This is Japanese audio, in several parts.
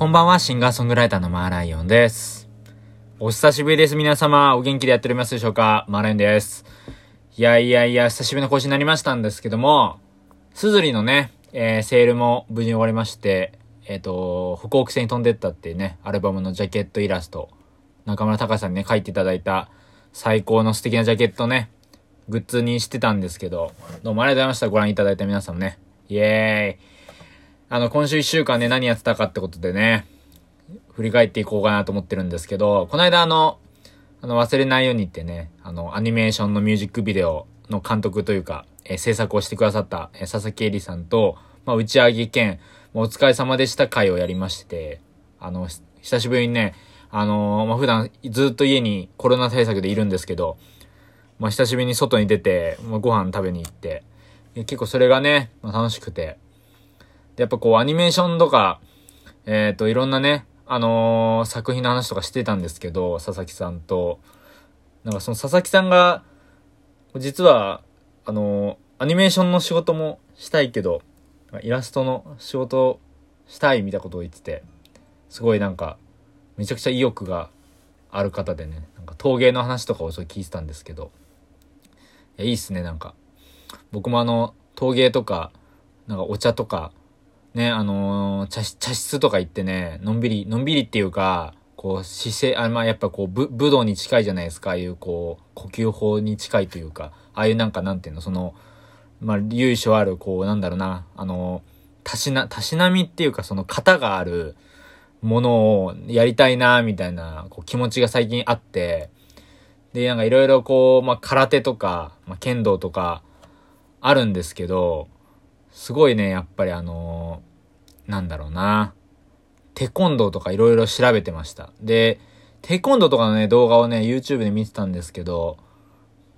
こんばんは、シンガーソングライターのマーライオンです。お久しぶりです、皆様。お元気でやっておりますでしょうか？マーライオンです。いやいやいや、久しぶりの更新になりましたんですけども、すずりのね、えー、セールも無事に終わりまして、えっ、と、北北西に飛んでったっていうね、アルバムのジャケットイラスト、中村隆さんにね、書いていただいた最高の素敵なジャケットね、グッズにしてたんですけど、どうもありがとうございました。ご覧いただいた皆さんもね。イエーイ。あの、今週一週間ね、何やってたかってことでね、振り返っていこうかなと思ってるんですけど、この間あの、あの、忘れないようにってね、あの、アニメーションのミュージックビデオの監督というか、え制作をしてくださった、え佐々木恵里さんと、まあ、打ち上げ兼、お疲れ様でした会をやりまして、あの、久しぶりにね、あのーまあ、普段ずっと家にコロナ対策でいるんですけど、まあ、久しぶりに外に出て、まあ、ご飯食べに行って、結構それがね、まあ、楽しくて、で、やっぱこうアニメーションとか、えっ、と、いろんなね、あのー作品の話とかしてたんですけど、佐々木さんと、なんかその佐々木さんが、実は、あのーアニメーションの仕事もしたいけど、イラストの仕事したいみたいなことを言ってて、すごいなんか、めちゃくちゃ意欲がある方でね、なんか陶芸の話とかをそれ聞いてたんですけど、いや、いいっすね、なんか。僕もあの、陶芸とか、なんかお茶とか、ね、あのー茶室、茶室とか行ってね、のんびり、のんびりっていうか、こう、姿勢、あ、まあ、やっぱこう、武道に近いじゃないですか、ああいうこう、呼吸法に近いというか、ああいうなんかなんていうの、その、まあ、由緒ある、こう、なんだろうな、あの、たしな、たしなみっていうか、その型があるものをやりたいな、みたいな、こう、気持ちが最近あって、で、なんかいろいろこう、まあ、空手とか、まあ、剣道とか、あるんですけど、すごいね、やっぱりあのなんだろうな、テコンドーとかいろいろ調べてました。で、テコンドーとかのね、動画をね、YouTube で見てたんですけど、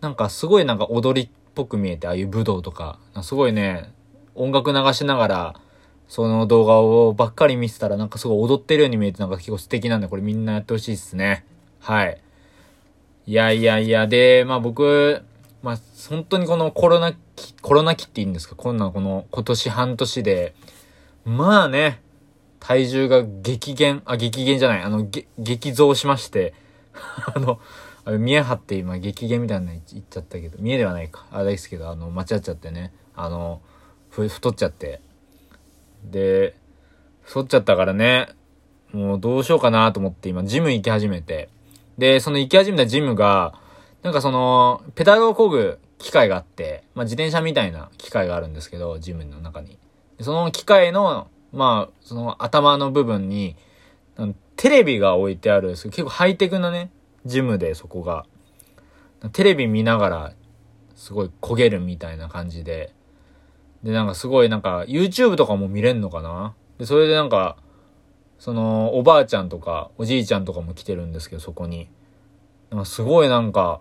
なんかすごいなんか踊りっぽく見えて、ああいう武道とか、すごいね、音楽流しながら、その動画をばっかり見てたら、なんかすごい踊ってるように見えて、なんか結構素敵なんで、これみんなやってほしいっすね。はい。いやいやいや、で、まあ僕、まあ本当にこのコロナ、コロナ期っていいんですか？こんなこの今年半年で、まあね、体重が激減、あ、激減じゃない、あの、激増しまして、あの、あれ見え張って今激減みたいなの言っちゃったけど、見えではないか。あれですけど、あの、間違っちゃってね、あの、太っちゃって。で、太っちゃったからね、もうどうしようかなと思って今、ジム行き始めて。で、その行き始めたジムが、なんかその、ペダルを漕ぐ機械があって、まあ自転車みたいな機械があるんですけど、ジムの中に。その機械の、まあ、その頭の部分に、テレビが置いてあるんですけど、結構ハイテクなね、ジムでそこが。テレビ見ながら、すごい焦げるみたいな感じで。で、なんかすごいなんか、YouTube とかも見れんのかな？で、それでなんか、その、おばあちゃんとか、おじいちゃんとかも来てるんですけど、そこに。すごいなんか、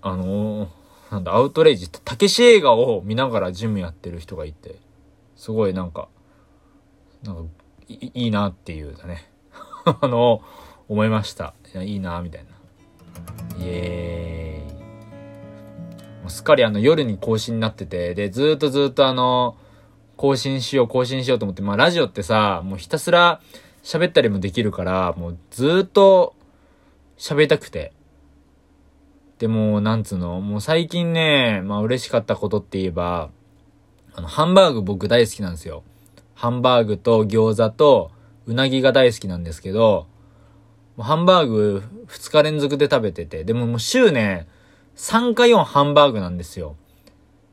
あのーなんだ、アウトレイジ、たけし映画を見ながらジムやってる人がいて、すごいなんか、なんか、いいなっていうだね。あの、思いました。いやいいなみたいな。イエーイ。もうすっかりあの夜に更新になってて、で、ずっとずっとあの、更新しよう、更新しようと思って、まあラジオってさ、もうひたすら喋ったりもできるから、もうずっと喋りたくて。でも、なんつうの、もう最近ね、まあ嬉しかったことって言えば、あの、ハンバーグ僕大好きなんですよ。ハンバーグと餃子とうなぎが大好きなんですけど、もうハンバーグ2日連続で食べてて、でももう週ね、3か4ハンバーグなんですよ。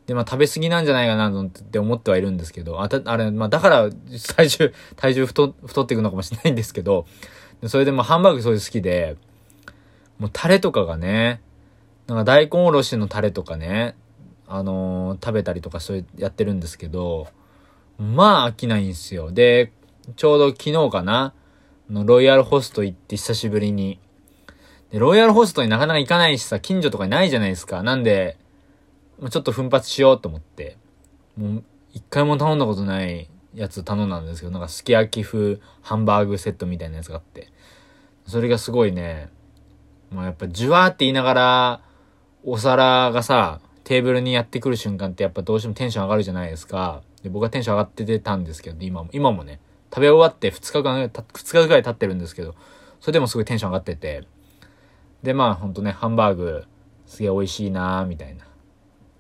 で、まあ食べ過ぎなんじゃないかなって思ってはいるんですけど、あた、あれ、まあだから体重、体重太、太っていくのかもしれないんですけど、それでもハンバーグそういう好きで、もうタレとかがね、なんか大根おろしのタレとかね、あのー食べたりとかそういうやってるんですけど、まあ飽きないんですよ。で、ちょうど昨日かな、のロイヤルホスト行って久しぶりに。で、ロイヤルホストになかなか行かないしさ、近所とかにないじゃないですか。なんで、ちょっと奮発しようと思って、もう一回も頼んだことないやつ頼んだんですけど、なんかすき焼き風ハンバーグセットみたいなやつがあって、それがすごいね、まあやっぱジュワーって言いながら、お皿がさ、テーブルにやってくる瞬間ってやっぱどうしてもテンション上がるじゃないですか。で、僕はテンション上がっててたんですけど、今も、今もね、食べ終わって2日間、2日ぐらい経ってるんですけど、それでもすごいテンション上がってて、で、まあほんとね、ハンバーグ、すげえ美味しいなーみたいな。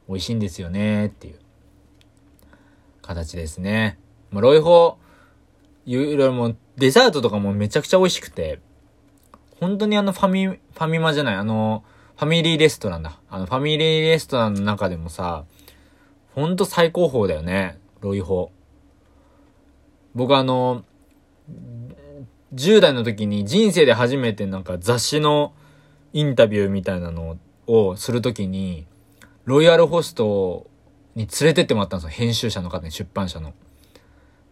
美味しいんですよねーっていう形ですね。まあ、ロイホ、いろいろもうデザートとかもめちゃくちゃ美味しくて、本当にあのファミ、ファミマじゃない、あの、ファミリーレストランだ。あの、ファミリーレストランの中でもさ、ほんと最高峰だよね。ロイホ。僕あの、10代の時に人生で初めてなんか雑誌のインタビューみたいなのをするときに、ロイヤルホストに連れてってもらったんですよ。編集者の方に、出版社の。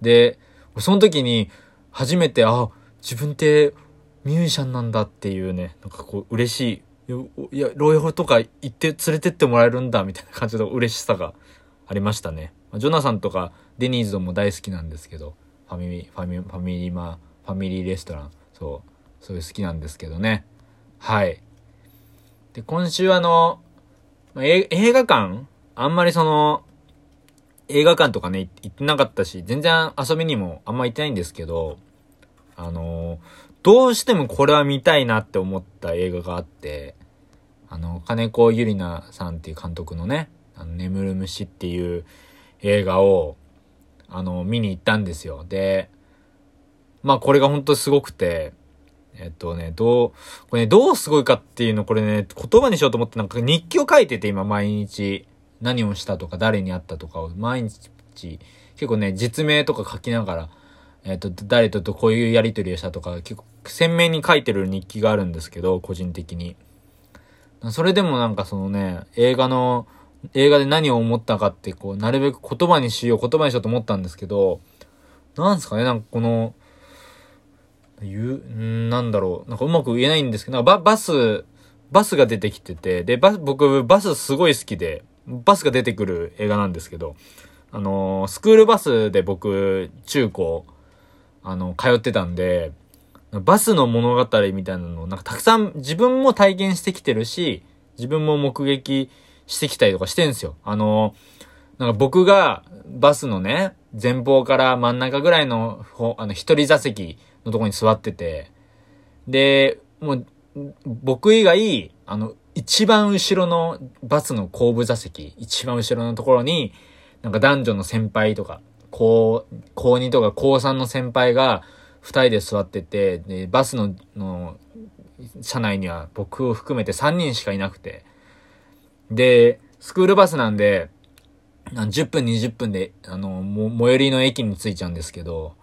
で、その時に初めて、あ、自分ってミュージシャンなんだっていうね、なんかこう嬉しい。いや、ロイホとか行って連れてってもらえるんだみたいな感じの嬉しさがありましたね。ジョナサンとかデニーズも大好きなんですけど、ファミリー、ファミファミリーマ、ファミリーレストラン、そう、そういう好きなんですけどね。はい。で、今週あの、映画館？あんまりその、映画館とかね、行ってなかったし、全然遊びにもあんま行ってないんですけど、あのどうしてもこれは見たいなって思った映画があって、あの、金子ゆりなさんっていう監督のね、あの、眠る虫っていう映画を、あの、見に行ったんですよ。で、まあこれが本当すごくて、えっとね、どう、これね、どうすごいかっていうの、これね、言葉にしようと思ってなんか日記を書いてて今毎日、何をしたとか、誰に会ったとかを毎日、結構ね、実名とか書きながら、えっと、誰ととこういうやりとりをしたとか、結構鮮明に書いてる日記があるんですけど、個人的に。それでもなんかそのね、映画の、映画で何を思ったかって、こう、なるべく言葉にしよう、言葉にしようと思ったんですけど、なんですかね、なんかこの、言う、んなんだろう。なんかうまく言えないんですけど、ババス、バスが出てきてて、で、バス、僕、バスすごい好きで、バスが出てくる映画なんですけど、あのー、スクールバスで僕、中高、あの、通ってたんで、バスの物語みたいなのを、なんかたくさん自分も体験してきてるし、自分も目撃してきたりとかしてんすよ。あの、なんか僕がバスのね、前方から真ん中ぐらいの、あの、一人座席のとこに座ってて、で、もう、僕以外、あの、一番後ろのバスの後部座席、一番後ろのところに、なんか男女の先輩とか、高、高2とか高3の先輩が人で座ってて、で、バスの、の、車内には僕を含めて3人しかいなくて、で、スクールバスなんで、10分20分で、あの、も、最寄りの駅に着いちゃうんですけど、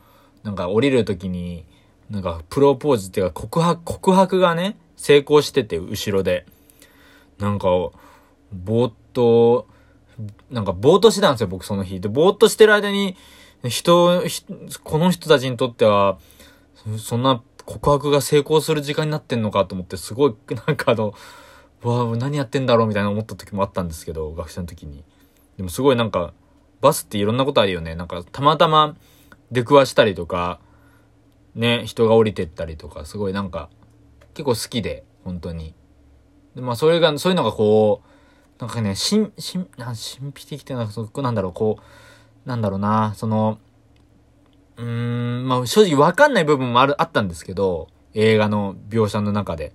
なんか降りるときに、なんかプロポーズっていうか告白、告白がね、成功してて、後ろで。なんか、ぼーっと、なんかぼーっとしてたんですよ、僕その日。で、ぼーっとしてる間に、人、この人たちにとっては、そんな告白が成功する時間になってんのかと思って、すごい、なんかあの、わあ、何やってんだろうみたいな思った時もあったんですけど、学生の時に。でもすごいなんか、バスっていろんなことあるよね。なんか、たまたま、出くわしたりとか、ね、人が降りてったりとか、すごいなんか、結構好きで、本当に。で、まあ、それが、そういうのがこう、なんかね、しん、しん、神秘的っていうのは、そこなんだろう、こう、なんだろうな、その、うーん、まあ、正直わかんない部分もある、あったんですけど、映画の描写の中で。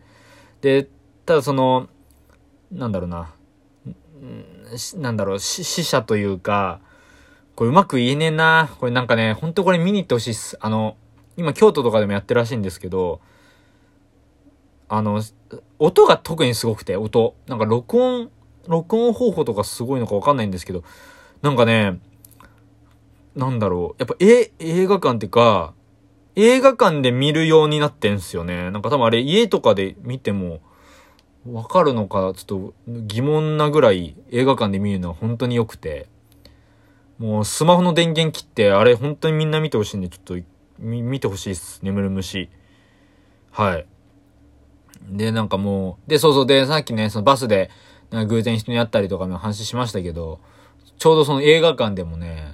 で、ただその、なんだろうな、なんだろう、死者というか、これうまく言えねえな。これなんかね、ほんとこれ見に行ってほしいっす。あの、今京都とかでもやってるらしいんですけど、あの、音が特にすごくて、音。なんか録音、録音方法とかすごいのかわかんないんですけど、なんかね、なんだろう。やっぱ、え、映画館ってか、映画館で見るようになってんすよね。なんか多分あれ家とかで見ても、わかるのか、ちょっと疑問なぐらい映画館で見るのは本当に良くて。もうスマホの電源切って、あれ本当にみんな見てほしいんで、ちょっと見てほしいっす。眠る虫。はい。で、なんかもう、で、そうそう、で、さっきね、そのバスで、偶然人に会ったりとかの話しましたけど、ちょうどその映画館でもね、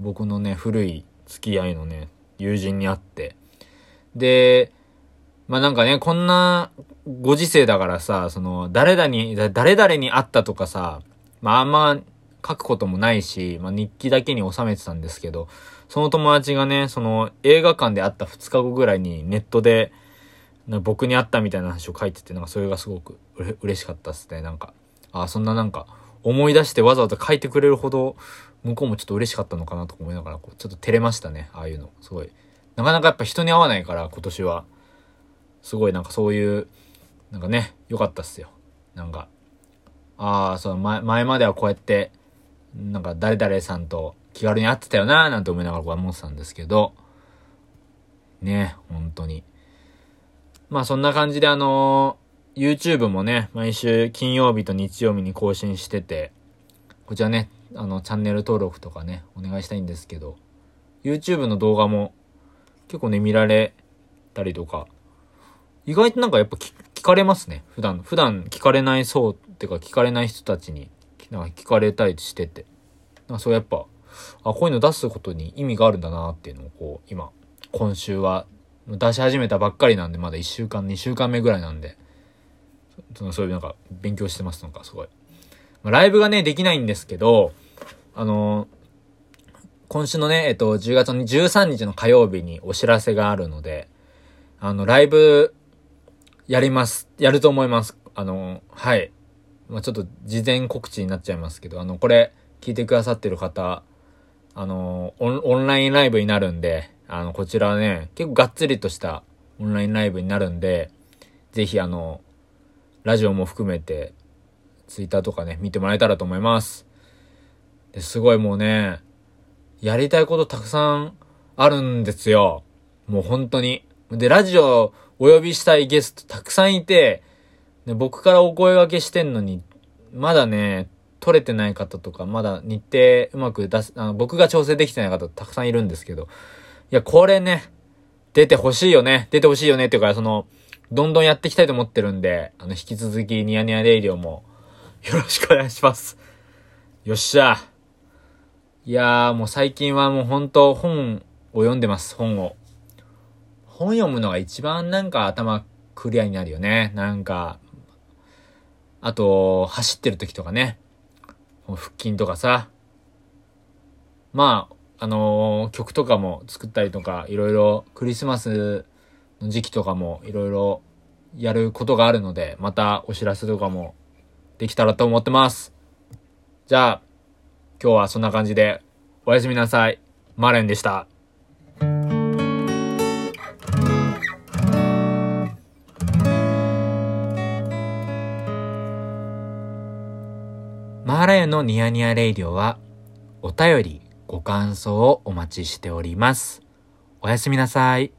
僕のね、古い付き合いのね、友人に会って、で、まあなんかね、こんなご時世だからさ、その、誰々に、誰々に会ったとかさ、まああんま書くこともないし、まあ、日記だけに収めてたんですけど、その友達がね、その映画館で会った2日後ぐらいにネットで、僕に会ったみたいな話を書いてて、なんかそれがすごくう嬉しかったっすね。なんか、あそんななんか、思い出してわざわざ書いてくれるほど、向こうもちょっと嬉しかったのかなと思いながら、ちょっと照れましたね。ああいうの。すごい。なかなかやっぱ人に会わないから、今年は。すごいなんかそういう、なんかね、良かったっすよ。なんか、ああ、そう、前、前まではこうやって、なんか誰々さんと気軽に会ってたよななんて思いながらこう思ってたんですけど、ね、本当に。まあそんな感じであの、YouTube もね、毎週金曜日と日曜日に更新してて、こちらね、あの、チャンネル登録とかね、お願いしたいんですけど、YouTube の動画も結構ね、見られたりとか、意外となんかやっぱ聞かれますね。普段、普段聞かれないそうっていうか聞かれない人たちに、なんか聞かれたりしてて。なんかそうやっぱ、あ、こういうの出すことに意味があるんだなっていうのをこう、今、今週は出し始めたばっかりなんで、まだ1週間、2週間目ぐらいなんで、そのそういうなんか勉強してますのか、すごい。まあ、ライブがね、できないんですけど、あのー、今週のね、えっと、10月の13日の火曜日にお知らせがあるので、あの、ライブやります。やると思います。あの、はい。まあ、ちょっと事前告知になっちゃいますけど、あの、これ聞いてくださってる方、あの、オンラインライブになるんで、あの、こちらね、結構がっつりとしたオンラインライブになるんで、ぜひあの、ラジオも含めて、ツイッターとかね、見てもらえたらと思います。ですごいもうね、やりたいことたくさんあるんですよ。もう本当に。で、ラジオお呼びしたいゲストたくさんいて、で僕からお声掛けしてんのに、まだね、取れてない方とか、まだ日程うまく出す、あの、僕が調整できてない方たくさんいるんですけど、いや、これね、出てほしいよね。出てほしいよね。っていうか、その、どんどんやっていきたいと思ってるんで、あの、引き続きニヤニヤレイディオも、よろしくお願いします。よっしゃ。いやー、もう最近はもう本当本を読んでます、本を。本読むのが一番なんか頭クリアになるよね。なんか、あと、走ってる時とかね。腹筋とかさ。まあ、あのー、曲とかも作ったりとか、いろいろクリスマスの時期とかもいろいろやることがあるので、またお知らせとかもできたらと思ってます。じゃあ、今日はそんな感じで、おやすみなさい。マレンでした。マーライオンのニヤニヤレイディオは、お便り、ご感想をお待ちしております。おやすみなさい。